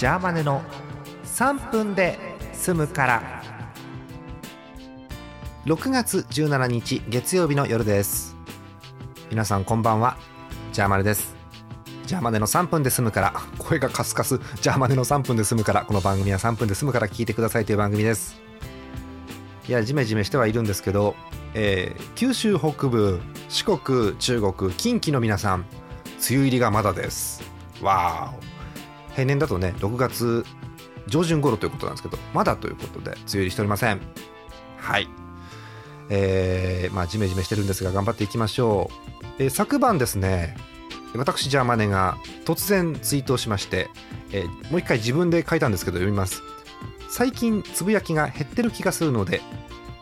ジャーマネの3分で済むから。6月17日月曜日の夜です。皆さんこんばんは。ジャーマネです。ジャーマネの3分で済むから。声がカスカス。ジャーマネの3分で済むから。この番組は3分で済むから。聞いてくださいという番組です。いやジメジメしてはいるんですけど、えー九州北部四国中国近畿の皆さん梅雨入りがまだです。わーお。平年だとね6月上旬頃ということなんですけどまだということで梅雨入りしておりません。はい。えー、まあジメジメしてるんですが頑張っていきましょう、えー昨晩ですね私ジャーマネが突然ツイートをしまして、えーもう一回自分で書いたんですけど読みます。最近つぶやきが減ってる気がするので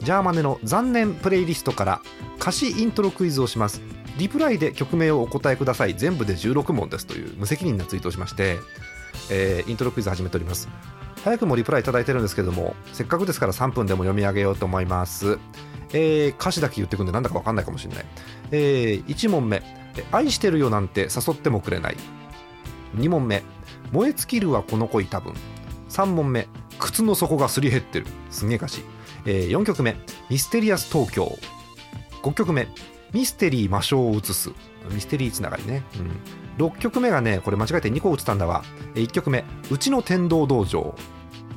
ジャーマネの残念プレイリストから歌詞イントロクイズをします。リプライで曲名をお答えください。全部で16問です。という無責任なツイートをしまして、えーイントロクイズ始めております。早くもリプライいただいてるんですけどもせっかくですから3分でも読み上げようと思います、えー歌詞だけ言ってくんでなんだか分かんないかもしれない、え1問目。愛してるよなんて誘ってもくれない。2問目。燃え尽きるはこの恋多分。3問目。靴の底がすり減ってる。すげえ歌詞、え4曲目。ミステリアス東京。5曲目。ミステリー魔性を映す。ミステリーつながりね、うん、6曲目がねこれ間違えて2個映ったんだわ。1曲目。うちの天道道場。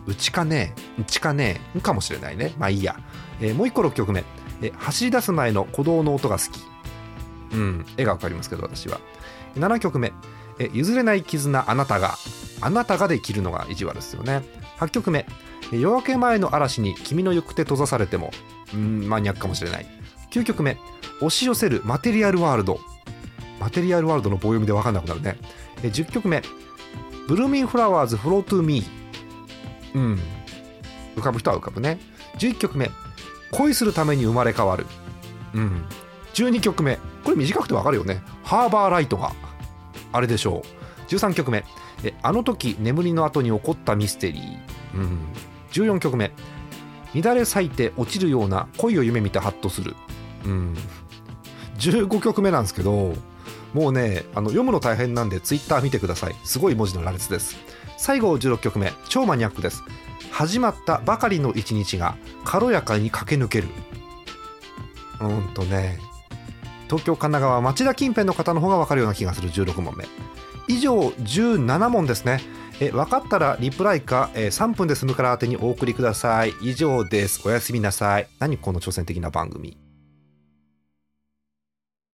うちかねうちかねんかもしれないね。まあいいや、えーもう1個6曲目。え走り出す前の鼓動の音が好き。うん。絵がわかりますけど私は。7曲目。え譲れない絆あなたが。あなたができるのが意地悪ですよね。8曲目。夜明け前の嵐に君の行く手閉ざされても。うんマニアックかもしれない。9曲目。押し寄せる material world。material world の棒読みで分かんなくなるね。え10曲目 Bloomin' flowers flow to me。うん。浮かぶ人は浮かぶね。11曲目恋するために生まれ変わる。うん。12曲目これ短くて分かるよね。ハーバーライトが。あれでしょう。13曲目えあの時眠りの後に起こったミステリー、うん、14曲目乱れ咲いて落ちるような恋を夢見てハッとする、うん、15曲目なんですけどもうねあの読むの大変なんでツイッター見てください。すごい文字の羅列です。最後16曲目超マニアックです。始まったばかりの一日が軽やかに駆け抜ける。うんとね東京神奈川町田近辺の方の方が分かるような気がする。16問目。以上17問ですね。え分かったらリプライか、えー3分で済むから宛てにお送りください。以上です。おやすみなさい。何この挑戦的な番組。